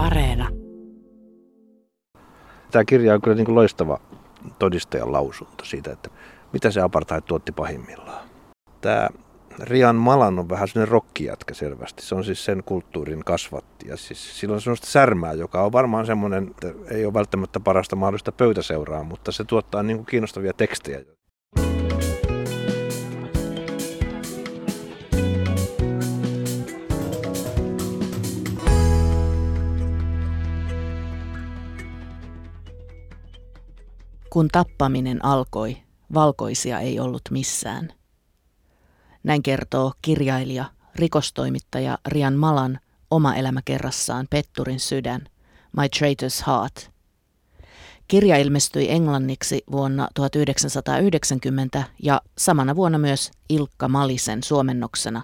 Areena. Tämä kirja on kyllä niin kuin loistava todistajan lausunto siitä, että mitä se apartheid tuotti pahimmillaan. Tämä Rian Malan on vähän sellainen rokkijätkä selvästi. Se on siis sen kulttuurin kasvatti. Ja siis sillä on sellaista särmää, joka on varmaan semmoinen, että ei ole välttämättä parasta mahdollista pöytäseuraa, mutta se tuottaa niin kuin kiinnostavia tekstejä. Kun tappaminen alkoi, valkoisia ei ollut missään. Näin kertoo kirjailija, rikostoimittaja Rian Malan oma elämäkerrassaan Petturin sydän, My Traitor's Heart. Kirja ilmestyi englanniksi vuonna 1990 ja samana vuonna myös Ilkka Malisen suomennoksena.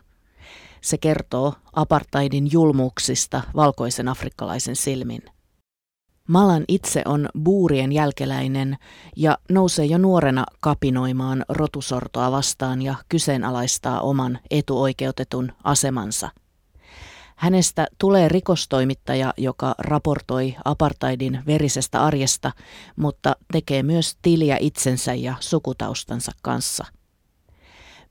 Se kertoo apartheidin julmuuksista valkoisen afrikkalaisen silmin. Malan itse on buurien jälkeläinen ja nousee jo nuorena kapinoimaan rotusortoa vastaan ja kyseenalaistaa oman etuoikeutetun asemansa. Hänestä tulee rikostoimittaja, joka raportoi apartheidin verisestä arjesta, mutta tekee myös tiliä itsensä ja sukutaustansa kanssa –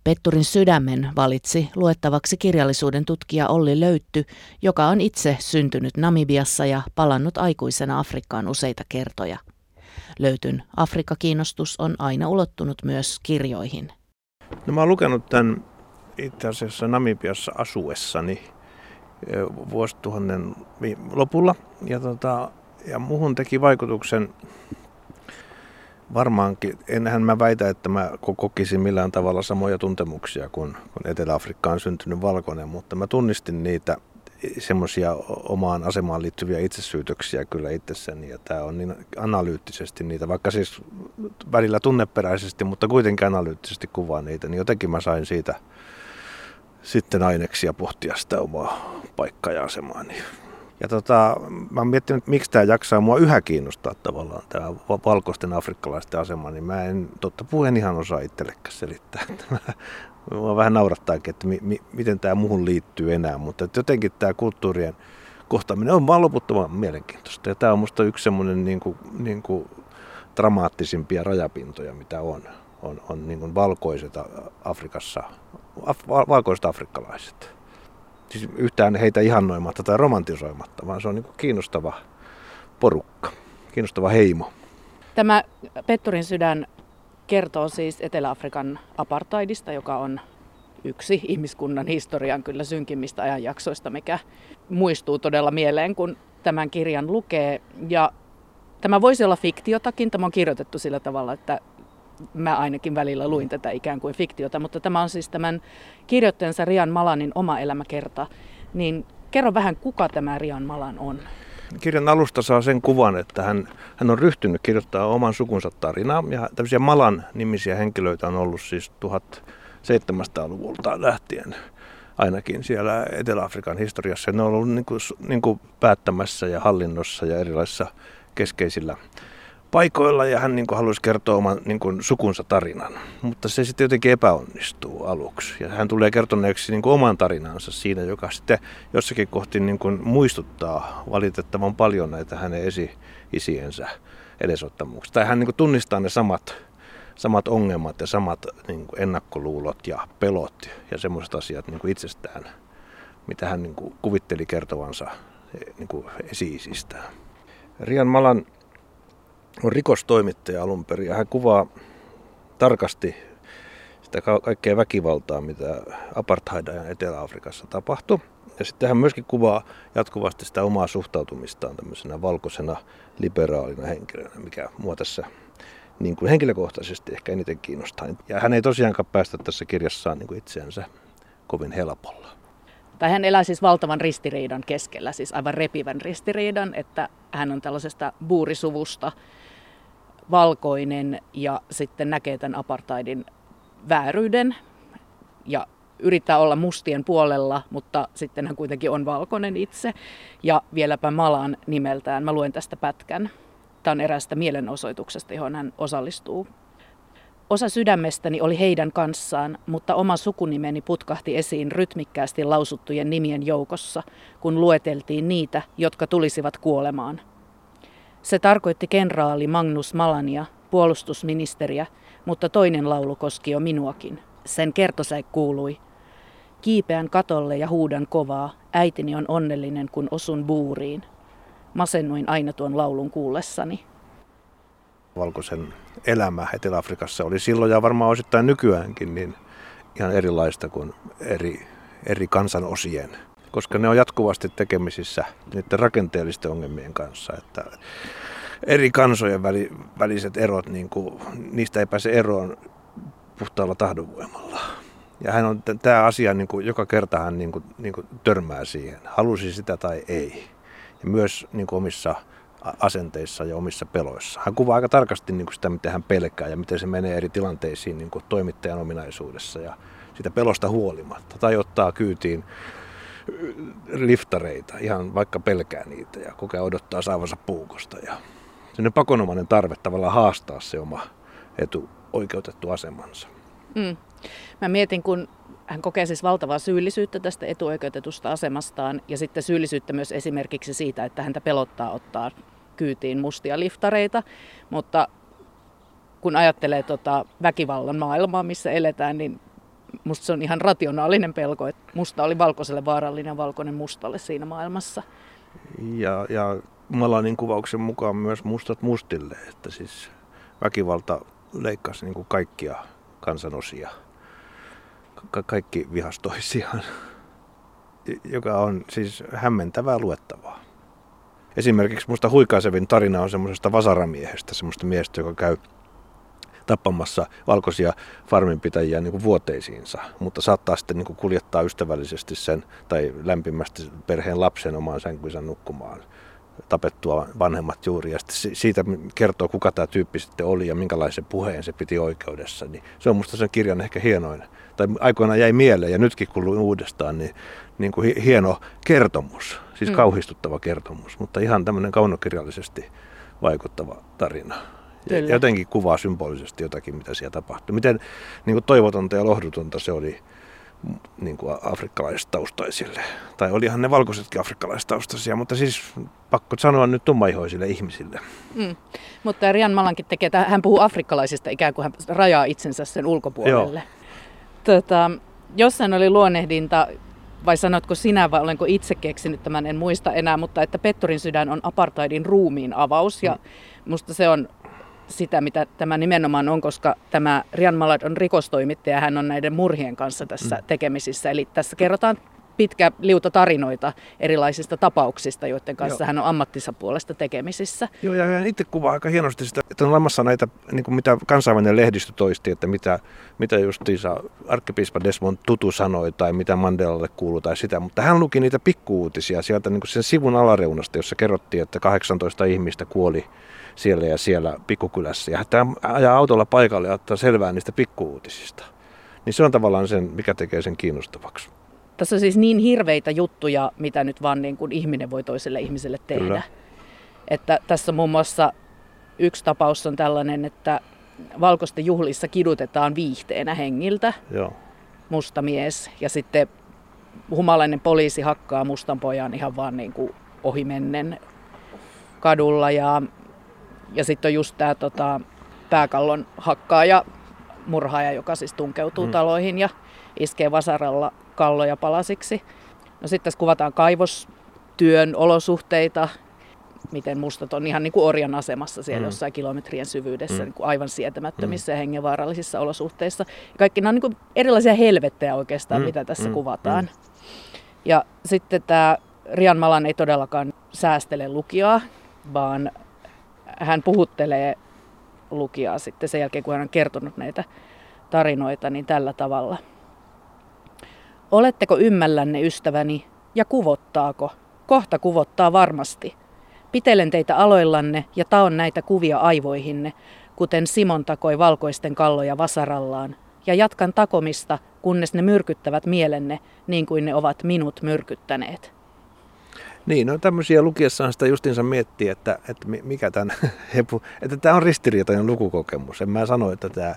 Petturin sydämen valitsi luettavaksi kirjallisuuden tutkija Olli Löytty, joka on itse syntynyt Namibiassa ja palannut aikuisena Afrikkaan useita kertoja. Löytyn Afrikka-kiinnostus on aina ulottunut myös kirjoihin. No mä oon lukenut tämän itse asiassa Namibiassa asuessani vuosituhannen lopulla. Ja, tota, ja muhun teki vaikutuksen Varmaankin. Enhän mä väitä, että mä kokisin millään tavalla samoja tuntemuksia kuin, kun Etelä-Afrikkaan syntynyt valkoinen, mutta mä tunnistin niitä semmoisia omaan asemaan liittyviä itsesyytöksiä kyllä itsessäni ja tämä on niin analyyttisesti niitä, vaikka siis välillä tunneperäisesti, mutta kuitenkin analyyttisesti kuvaa niitä, niin jotenkin mä sain siitä sitten aineksia pohtia sitä omaa paikkaa ja asemaani. Ja tota, mä oon miettinyt, että miksi tämä jaksaa mua yhä kiinnostaa tavallaan, tämä valkoisten afrikkalaisten asema, niin mä en totta puheen ihan osaa itsellekään selittää. Mua vähän naurattaakin, että mi, mi, miten tämä muuhun liittyy enää, mutta että jotenkin tämä kulttuurien kohtaaminen on vaan loputtoman mielenkiintoista. Ja tämä on musta yksi semmoinen niin kuin, niin kuin dramaattisimpia rajapintoja, mitä on. On, on niin kuin valkoiset Afrikassa, af, valkoiset afrikkalaiset siis yhtään heitä ihannoimatta tai romantisoimatta, vaan se on niin kiinnostava porukka, kiinnostava heimo. Tämä Petturin sydän kertoo siis Etelä-Afrikan apartheidista, joka on yksi ihmiskunnan historian kyllä synkimmistä ajanjaksoista, mikä muistuu todella mieleen, kun tämän kirjan lukee. Ja tämä voisi olla fiktiotakin, tämä on kirjoitettu sillä tavalla, että mä ainakin välillä luin tätä ikään kuin fiktiota, mutta tämä on siis tämän kirjoittajansa Rian Malanin oma elämäkerta. Niin kerro vähän, kuka tämä Rian Malan on. Kirjan alusta saa sen kuvan, että hän, hän on ryhtynyt kirjoittamaan oman sukunsa tarinaa. Ja tämmöisiä Malan nimisiä henkilöitä on ollut siis 1700-luvulta lähtien ainakin siellä Etelä-Afrikan historiassa. Ne on ollut niin kuin, niin kuin päättämässä ja hallinnossa ja erilaisissa keskeisillä paikoilla ja hän niin kuin halusi kertoa oman niin kuin sukunsa tarinan. Mutta se sitten jotenkin epäonnistuu aluksi. Ja hän tulee kertoneeksi niin kuin oman tarinansa siinä, joka sitten jossakin kohti niin kuin muistuttaa valitettavan paljon näitä hänen esi-isiensä edesottamuksia. Tai hän niin kuin tunnistaa ne samat, samat ongelmat ja samat niin kuin ennakkoluulot ja pelot ja semmoiset asiat niin kuin itsestään, mitä hän niin kuin kuvitteli kertovansa niin kuin esi-isistään. Rian Malan on rikostoimittaja alun perin hän kuvaa tarkasti sitä kaikkea väkivaltaa, mitä apartheidajan Etelä-Afrikassa tapahtui. Ja sitten hän myöskin kuvaa jatkuvasti sitä omaa suhtautumistaan tämmöisenä valkoisena liberaalina henkilönä, mikä mua tässä niin kuin henkilökohtaisesti ehkä eniten kiinnostaa. Ja hän ei tosiaankaan päästä tässä kirjassaan niin kuin itseänsä kovin helpolla. Tai hän elää siis valtavan ristiriidan keskellä, siis aivan repivän ristiriidan, että hän on tällaisesta buurisuvusta, valkoinen ja sitten näkee tämän apartheidin vääryyden ja yrittää olla mustien puolella, mutta sitten hän kuitenkin on valkoinen itse ja vieläpä Malan nimeltään. Mä luen tästä pätkän. Tämä on eräästä mielenosoituksesta, johon hän osallistuu. Osa sydämestäni oli heidän kanssaan, mutta oma sukunimeni putkahti esiin rytmikkäästi lausuttujen nimien joukossa, kun lueteltiin niitä, jotka tulisivat kuolemaan. Se tarkoitti kenraali Magnus Malania, puolustusministeriä, mutta toinen laulu koski jo minuakin. Sen kertosäik kuului. Kiipeän katolle ja huudan kovaa, äitini on onnellinen, kun osun buuriin. Masennuin aina tuon laulun kuullessani. Valkoisen elämä Etelä-Afrikassa oli silloin ja varmaan osittain nykyäänkin niin ihan erilaista kuin eri, eri kansanosien, koska ne on jatkuvasti tekemisissä niiden rakenteellisten ongelmien kanssa. Että eri kansojen väli, väliset erot, niin kuin, niistä ei pääse eroon puhtaalla tahdonvoimalla. Ja hän on tämä asia, niin kuin, joka kerta hän niin kuin, niin kuin törmää siihen, halusi sitä tai ei. Ja myös niin kuin omissa asenteissa ja omissa peloissa. Hän kuvaa aika tarkasti niin kuin sitä, miten hän pelkää ja miten se menee eri tilanteisiin niin kuin toimittajan ominaisuudessa ja sitä pelosta huolimatta. Tai ottaa kyytiin liftareita, ihan vaikka pelkää niitä ja kokee odottaa saavansa puukosta. Ja sellainen pakonomainen tarve tavallaan haastaa se oma etuoikeutettu asemansa. Mm. Mä mietin, kun hän kokee siis valtavaa syyllisyyttä tästä etuoikeutetusta asemastaan ja sitten syyllisyyttä myös esimerkiksi siitä, että häntä pelottaa ottaa kyytiin mustia liftareita, mutta kun ajattelee tota väkivallan maailmaa, missä eletään, niin musta se on ihan rationaalinen pelko, että musta oli valkoiselle vaarallinen valkoinen mustalle siinä maailmassa. Ja, ja Malanin kuvauksen mukaan myös mustat mustille, että siis väkivalta leikkasi niin kuin kaikkia kansanosia. Ka- kaikki vihastoisiaan, joka on siis hämmentävää luettavaa. Esimerkiksi musta huikaisevin tarina on semmoisesta vasaramiehestä, semmoista miestä, joka käy tappamassa valkoisia farminpitäjiä niin kuin vuoteisiinsa, mutta saattaa sitten niin kuin kuljettaa ystävällisesti sen tai lämpimästi perheen lapsen omaan sänkynsä nukkumaan tapettua vanhemmat juuri ja sitten siitä kertoo, kuka tämä tyyppi sitten oli ja minkälaisen puheen se piti oikeudessa. Niin se on musta sen kirjan ehkä hienoin. Tai aikoinaan jäi mieleen ja nytkin kun luin uudestaan, niin, niin kuin hieno kertomus, siis mm. kauhistuttava kertomus, mutta ihan tämmöinen kaunokirjallisesti vaikuttava tarina. Ja jotenkin kuvaa symbolisesti jotakin, mitä siellä tapahtui. Miten niin kuin toivotonta ja lohdutonta se oli niin kuin afrikkalaistaustaisille. Tai olihan ne valkoisetkin afrikkalaistaustaisia, mutta siis pakko sanoa nyt tummaihoisille ihmisille. Mm. Mutta Rian Malankin tekee, että hän puhuu afrikkalaisista ikään kuin hän rajaa itsensä sen ulkopuolelle. Tota, jossain oli luonnehdinta, vai sanotko sinä vai olenko itse keksinyt tämän, en muista enää, mutta että Pettorin sydän on apartheidin ruumiin avaus ja mm. musta se on sitä, mitä tämä nimenomaan on, koska tämä Rian Malad on rikostoimittaja, hän on näiden murhien kanssa tässä mm. tekemisissä. Eli tässä kerrotaan pitkä liuta tarinoita erilaisista tapauksista, joiden kanssa Joo. hän on ammattinsa puolesta tekemisissä. Joo, ja hän itse kuvaa aika hienosti sitä, että on olemassa näitä, niin kuin mitä kansainvälinen lehdistö toisti, että mitä, mitä justiinsa arkkipiispa Desmond Tutu sanoi, tai mitä Mandelalle kuuluu tai sitä, mutta hän luki niitä pikkuuutisia sieltä niin kuin sen sivun alareunasta, jossa kerrottiin, että 18 ihmistä kuoli siellä ja siellä pikkukylässä. Ja tämä ajaa autolla paikalle ja ottaa selvää niistä pikkuuutisista. Niin se on tavallaan sen, mikä tekee sen kiinnostavaksi. Tässä on siis niin hirveitä juttuja, mitä nyt vaan niin kuin ihminen voi toiselle ihmiselle tehdä. Kyllä. Että tässä muun muassa yksi tapaus on tällainen, että valkoisten juhlissa kidutetaan viihteenä hengiltä. Joo. Musta mies ja sitten humalainen poliisi hakkaa mustan pojan ihan vaan niin kuin ohimennen kadulla ja ja sitten on just tämä tota, pääkallon hakkaaja, murhaaja, joka siis tunkeutuu mm. taloihin ja iskee vasaralla kalloja palasiksi. No sitten tässä kuvataan kaivostyön olosuhteita, miten mustat on ihan niin kuin orjan asemassa siellä mm. jossain kilometrien syvyydessä, mm. niin kuin aivan sietämättömissä mm. ja hengenvaarallisissa olosuhteissa. Kaikki nämä on niin kuin erilaisia helvettejä oikeastaan, mm. mitä tässä mm. kuvataan. Mm. Ja sitten tämä Rian Malan ei todellakaan säästele lukijaa, vaan hän puhuttelee lukijaa sitten sen jälkeen, kun hän on kertonut näitä tarinoita, niin tällä tavalla. Oletteko ymmällänne, ystäväni, ja kuvottaako? Kohta kuvottaa varmasti. Pitelen teitä aloillanne ja taon näitä kuvia aivoihinne, kuten Simon takoi valkoisten kalloja vasarallaan, ja jatkan takomista, kunnes ne myrkyttävät mielenne niin kuin ne ovat minut myrkyttäneet. Niin, no tämmöisiä lukiessaan sitä justiinsa miettii, että, että mikä tämän hepu, että tämä on ristiriitainen lukukokemus. En mä sano, että tämä,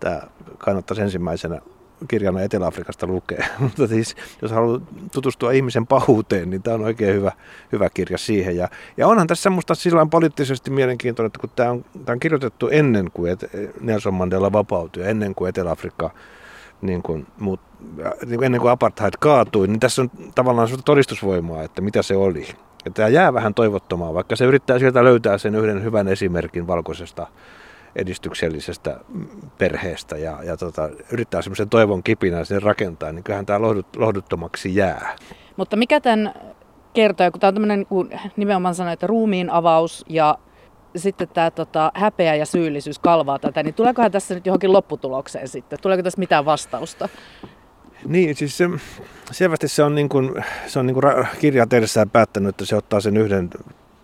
tämä kannattaisi ensimmäisenä kirjana Etelä-Afrikasta lukea. Mutta siis, jos haluaa tutustua ihmisen pahuuteen, niin tämä on oikein hyvä, hyvä kirja siihen. Ja, ja onhan tässä semmoista sillä poliittisesti mielenkiintoinen, että kun tämä on, tämä on kirjoitettu ennen kuin Nelson Mandela vapautui, ennen kuin Etelä-Afrikka niin kuin, muut, niin ennen kuin apartheid kaatui, niin tässä on tavallaan todistusvoimaa, että mitä se oli. Ja tämä jää vähän toivottomaan, vaikka se yrittää sieltä löytää sen yhden hyvän esimerkin valkoisesta edistyksellisestä perheestä ja, ja tota, yrittää semmoisen toivon kipinän sen rakentaa, niin kyllähän tämä lohdut, lohduttomaksi jää. Mutta mikä tämän kertoo, kun tämä on tämmöinen, kun nimenomaan sanoi, että ruumiin avaus ja sitten tämä tota, häpeä ja syyllisyys kalvaa tätä, niin tuleekohan tässä nyt johonkin lopputulokseen sitten? Tuleeko tässä mitään vastausta? Niin, siis se, selvästi se on, niin kuin, se on niin kuin kirja tehdessään päättänyt, että se ottaa sen yhden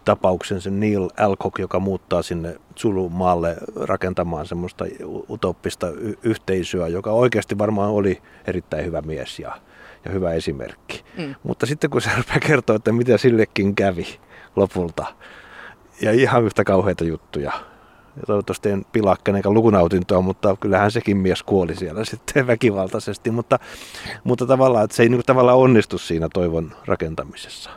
tapauksen, sen Neil Alcock, joka muuttaa sinne Zulu-maalle rakentamaan semmoista utoppista y- yhteisöä, joka oikeasti varmaan oli erittäin hyvä mies ja, ja hyvä esimerkki. Mm. Mutta sitten kun se rupeaa kertoa, että mitä sillekin kävi lopulta, ja ihan yhtä kauheita juttuja. Ja toivottavasti en pilaa kenenkään lukunautintoa, mutta kyllähän sekin mies kuoli siellä sitten väkivaltaisesti. Mutta, mutta tavallaan, että se ei niin kuin, tavallaan onnistu siinä toivon rakentamisessa.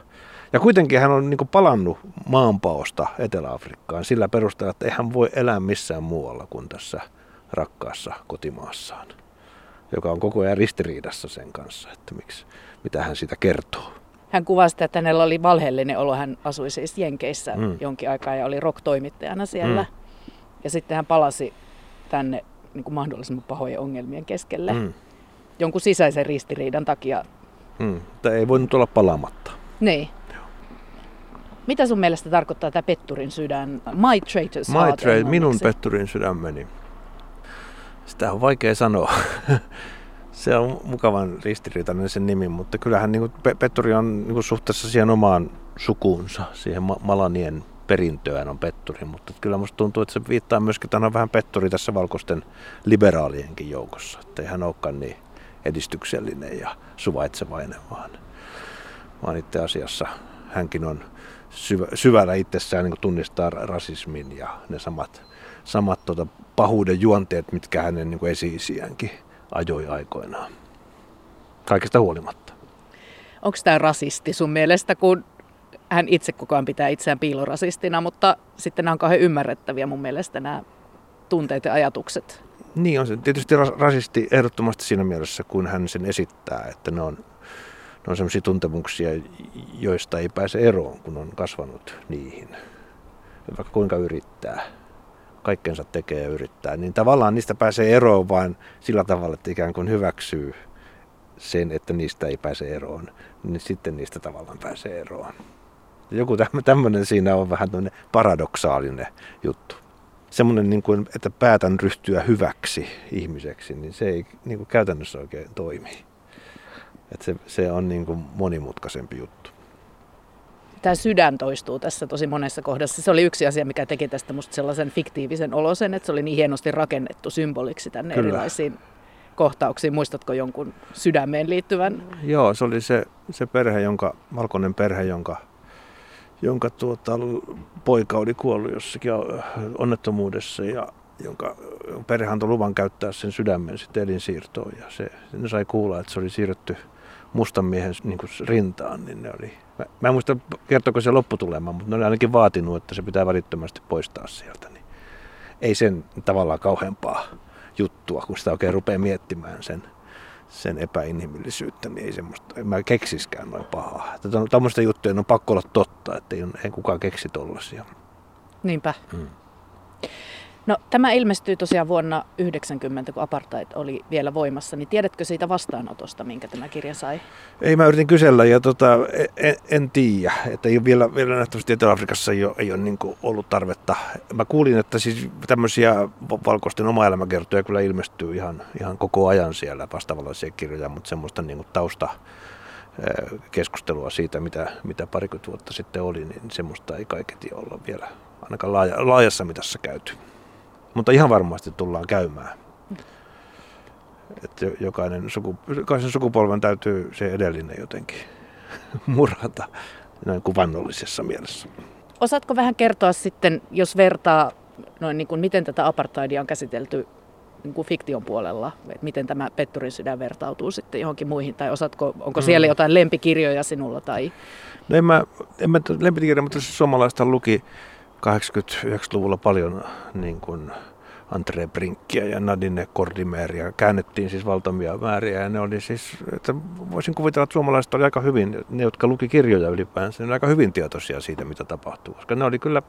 Ja kuitenkin hän on niin kuin palannut maanpaosta Etelä-Afrikkaan sillä perusteella, että eihän voi elää missään muualla kuin tässä rakkaassa kotimaassaan, joka on koko ajan ristiriidassa sen kanssa, että miksi, mitä hän siitä kertoo. Hän kuvasi, että hänellä oli valheellinen olo. Hän asui siis Jenkeissä mm. jonkin aikaa ja oli rock-toimittajana siellä. Mm. Ja sitten hän palasi tänne niin kuin mahdollisimman pahojen ongelmien keskelle. Mm. Jonkun sisäisen ristiriidan takia. Mm. Tämä ei voinut olla palaamatta. Niin. Mitä sun mielestä tarkoittaa tämä Petturin sydän? My Traitor's My tra- minun Petturin sydämeni. Sitä on vaikea sanoa. se on mukavan ristiriitainen sen nimi, mutta kyllähän niin kuin Petturi on niin kuin suhteessa siihen omaan sukuunsa, siihen Malanien perintöön on Petturi, mutta kyllä musta tuntuu, että se viittaa myöskin, että hän on vähän Petturi tässä valkoisten liberaalienkin joukossa, että ei hän olekaan niin edistyksellinen ja suvaitsevainen, vaan, vaan itse asiassa hänkin on syvä, syvällä itsessään niin tunnistaa rasismin ja ne samat, samat tuota, pahuuden juonteet, mitkä hänen niin esi-isiänkin ajoi aikoinaan. Kaikesta huolimatta. Onko tämä rasisti sun mielestä, kun hän itse koko ajan pitää itseään piilorasistina, mutta sitten nämä on kauhean ymmärrettäviä mun mielestä nämä tunteet ja ajatukset. Niin on se tietysti rasisti ehdottomasti siinä mielessä, kun hän sen esittää, että ne on, ne on sellaisia tuntemuksia, joista ei pääse eroon, kun on kasvanut niihin, vaikka kuinka yrittää kaikkensa tekee ja yrittää, niin tavallaan niistä pääsee eroon vain sillä tavalla, että ikään kuin hyväksyy sen, että niistä ei pääse eroon, niin sitten niistä tavallaan pääsee eroon. Joku tämmöinen siinä on vähän paradoksaalinen juttu. Semmoinen, niin kuin, että päätän ryhtyä hyväksi ihmiseksi, niin se ei niin kuin käytännössä oikein toimi. Että se, se on niin kuin monimutkaisempi juttu tämä sydän toistuu tässä tosi monessa kohdassa. Se oli yksi asia, mikä teki tästä musta sellaisen fiktiivisen olosen, että se oli niin hienosti rakennettu symboliksi tänne Kyllä. erilaisiin kohtauksiin. Muistatko jonkun sydämeen liittyvän? Joo, se oli se, se perhe, jonka, valkoinen perhe, jonka, jonka tuota, poika oli kuollut jossakin onnettomuudessa ja jonka perhe antoi luvan käyttää sen sydämen sitten elinsiirtoon. Ja se, ne sai kuulla, että se oli siirretty mustan miehen niin rintaan, niin ne oli Mä, mä en muista, kertooko se lopputulema, mutta ne oli ainakin vaatinut, että se pitää välittömästi poistaa sieltä. Niin ei sen tavallaan kauheampaa juttua, kun sitä oikein rupeaa miettimään sen, sen epäinhimillisyyttä, niin ei semmoista, en mä keksiskään noin pahaa. Tämmöistä juttuja on pakko olla totta, että ei, ei kukaan keksi tollasia. Niinpä. Hmm. No tämä ilmestyy tosiaan vuonna 90, kun apartheid oli vielä voimassa, niin tiedätkö siitä vastaanotosta, minkä tämä kirja sai? Ei, mä yritin kysellä ja tota, en, en tiedä, että ei ole vielä, vielä nähtävästi Etelä-Afrikassa ei ole, ei ole niin ollut tarvetta. Mä kuulin, että siis tämmöisiä valkoisten oma elämäkertoja kyllä ilmestyy ihan, ihan koko ajan siellä vastaavallaisia kirjoja, mutta semmoista niin tausta keskustelua siitä, mitä, mitä parikymmentä vuotta sitten oli, niin semmoista ei kaiketi olla vielä ainakaan laaja, laajassa mitassa käyty. Mutta ihan varmasti tullaan käymään. Että jokainen, suku, jokaisen sukupolven täytyy se edellinen jotenkin murhata noin kuvannollisessa mielessä. Osaatko vähän kertoa sitten, jos vertaa, noin niin kuin, miten tätä apartheidia on käsitelty niin kuin fiktion puolella, että miten tämä Petturin sydän vertautuu sitten johonkin muihin, tai osaatko, onko siellä mm. jotain lempikirjoja sinulla? Tai... No en mä, en mä lempikirjoja, mutta siis suomalaista luki 89-luvulla paljon niin kuin Andre Brinkkiä ja Nadine Kordimeria. Käännettiin siis valtavia määriä ja ne oli siis, että voisin kuvitella, että suomalaiset oli aika hyvin, ne jotka luki kirjoja ylipäänsä, ne aika hyvin tietoisia siitä, mitä tapahtuu. Koska ne oli kyllä,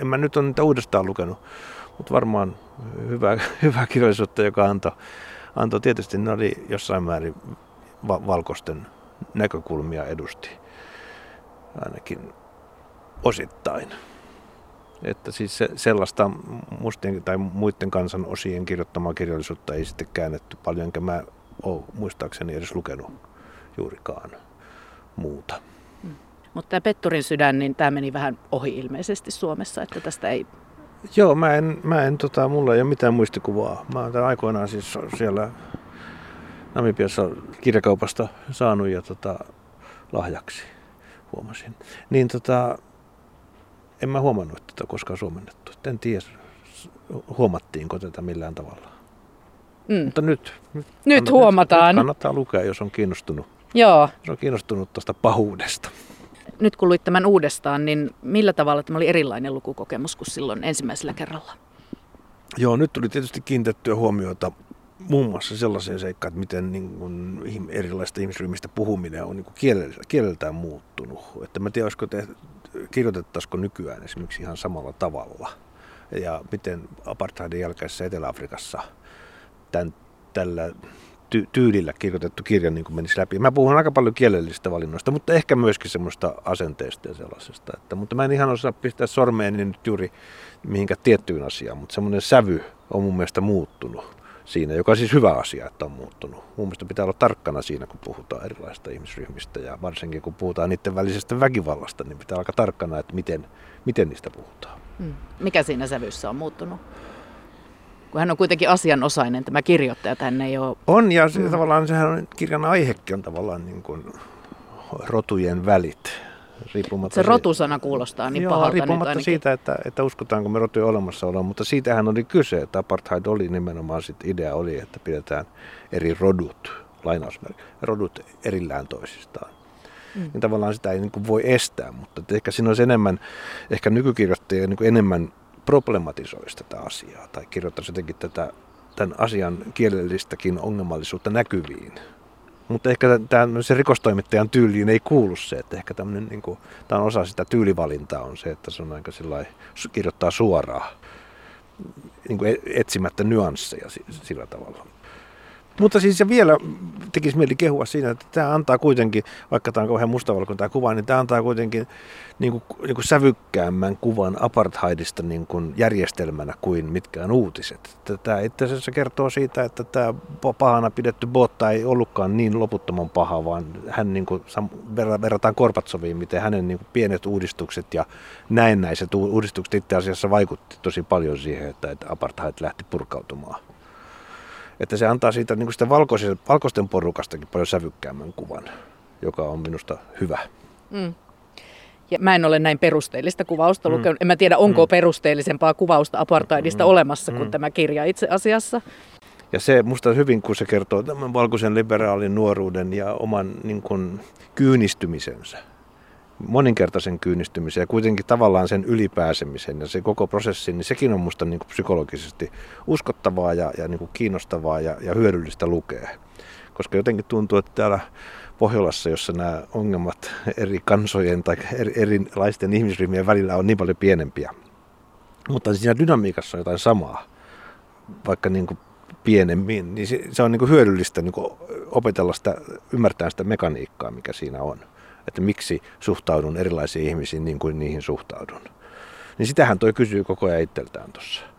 en mä nyt ole niitä uudestaan lukenut, mutta varmaan hyvä, hyvä kirjallisuutta, joka antoi, antoi tietysti, ne oli jossain määrin va- valkoisten näkökulmia edusti, ainakin osittain. Että siis se, sellaista mustien tai muiden kansan osien kirjoittamaa kirjallisuutta ei sitten käännetty paljon, enkä mä ole muistaakseni edes lukenut juurikaan muuta. Mm. Mutta tämä Petturin sydän, niin tämä meni vähän ohi ilmeisesti Suomessa, että tästä ei... Joo, mä en, mä en tota, mulla ei ole mitään muistikuvaa. Mä oon aikoinaan siis siellä Namibiassa kirjakaupasta saanut ja tota, lahjaksi, huomasin. Niin tota, en mä huomannut tätä koskaan suomennettu. En tiedä, huomattiinko tätä millään tavalla. Mm. Mutta nyt, nyt, nyt huomataan. Nyt kannattaa lukea, jos on kiinnostunut. Joo. Jos on kiinnostunut tuosta pahuudesta. Nyt kun luit tämän uudestaan, niin millä tavalla tämä oli erilainen lukukokemus kuin silloin ensimmäisellä kerralla? Joo, nyt tuli tietysti kiinnitettyä huomiota muun muassa sellaiseen seikkaan, että miten niin kuin, erilaisista ihmisryhmistä puhuminen on niin kieleltään muuttunut. Että mä tiedän, olisiko te, kirjoitettaisiko nykyään esimerkiksi ihan samalla tavalla. Ja miten apartheidin jälkeisessä Etelä-Afrikassa tämän, tällä ty- tyylillä kirjoitettu kirja niin kuin menisi läpi. Mä puhun aika paljon kielellisistä valinnoista, mutta ehkä myöskin semmoista asenteesta ja sellaisesta. Että, mutta mä en ihan osaa pistää sormeeni nyt juuri mihinkä tiettyyn asiaan, mutta semmoinen sävy on mun mielestä muuttunut siinä, joka on siis hyvä asia, että on muuttunut. Mun mielestä pitää olla tarkkana siinä, kun puhutaan erilaisista ihmisryhmistä ja varsinkin kun puhutaan niiden välisestä väkivallasta, niin pitää olla tarkkana, että miten, miten niistä puhutaan. Hmm. Mikä siinä sävyssä on muuttunut? Kun hän on kuitenkin asianosainen, tämä kirjoittaja, hän ei ole... On, ja se, hmm. tavallaan sehän on, kirjan aihekin on tavallaan niin kuin rotujen välit Riippumatta se rotusana kuulostaa niin joo, pahalta riippumatta nyt siitä, että, että uskotaanko me rotujen olemassaoloa, mutta siitähän oli kyse, että apartheid oli nimenomaan sit idea oli, että pidetään eri rodut, lainausmerkki, rodut erillään toisistaan. Mm. Niin tavallaan sitä ei niin kuin voi estää, mutta ehkä siinä olisi enemmän, ehkä nykykirjoittajia niin kuin enemmän problematisoisi tätä asiaa tai kirjoittaisi jotenkin tätä, tämän asian kielellistäkin ongelmallisuutta näkyviin mutta ehkä tämän, se rikostoimittajan tyyliin ei kuulu se, että ehkä tämmöinen, niin kuin, tämä on osa sitä tyylivalintaa on se, että se on aika sillai, kirjoittaa suoraan niin kuin etsimättä nyansseja sillä tavalla. Mutta siis ja vielä tekisi mieli kehua siinä, että tämä antaa kuitenkin, vaikka tämä on kauhean mustavalkoinen tämä kuva, niin tämä antaa kuitenkin niin kuin, niin kuin sävykkäämmän kuvan apartheidista niin kuin järjestelmänä kuin mitkään uutiset. Tämä itse asiassa kertoo siitä, että tämä pahana pidetty Botta ei ollutkaan niin loputtoman paha, vaan hän niin kuin, verrataan Korpatsoviin, miten hänen niin kuin pienet uudistukset ja näennäiset uudistukset itse asiassa vaikutti tosi paljon siihen, että apartheid lähti purkautumaan että se antaa siitä niin sitä valkoisen, valkoisten porukastakin paljon sävykkäämmän kuvan, joka on minusta hyvä. Mm. Ja mä en ole näin perusteellista kuvausta mm. lukenut. En mä tiedä, onko mm. perusteellisempaa kuvausta apartheidista mm. olemassa kuin mm. tämä kirja itse asiassa. Ja se musta hyvin, kun se kertoo tämän valkoisen liberaalin nuoruuden ja oman niin kuin, kyynistymisensä moninkertaisen kyynistymisen ja kuitenkin tavallaan sen ylipääsemisen ja se koko prosessi, niin sekin on musta niin psykologisesti uskottavaa ja, ja niin kuin kiinnostavaa ja, ja hyödyllistä lukea. Koska jotenkin tuntuu, että täällä Pohjolassa, jossa nämä ongelmat eri kansojen tai eri, erilaisten ihmisryhmien välillä on niin paljon pienempiä. Mutta siinä dynamiikassa on jotain samaa, vaikka niin kuin pienemmin, niin se, se on niin kuin hyödyllistä niin kuin opetella sitä, ymmärtää sitä mekaniikkaa, mikä siinä on että miksi suhtaudun erilaisiin ihmisiin niin kuin niihin suhtaudun. Niin sitähän toi kysyy koko ajan itseltään tuossa.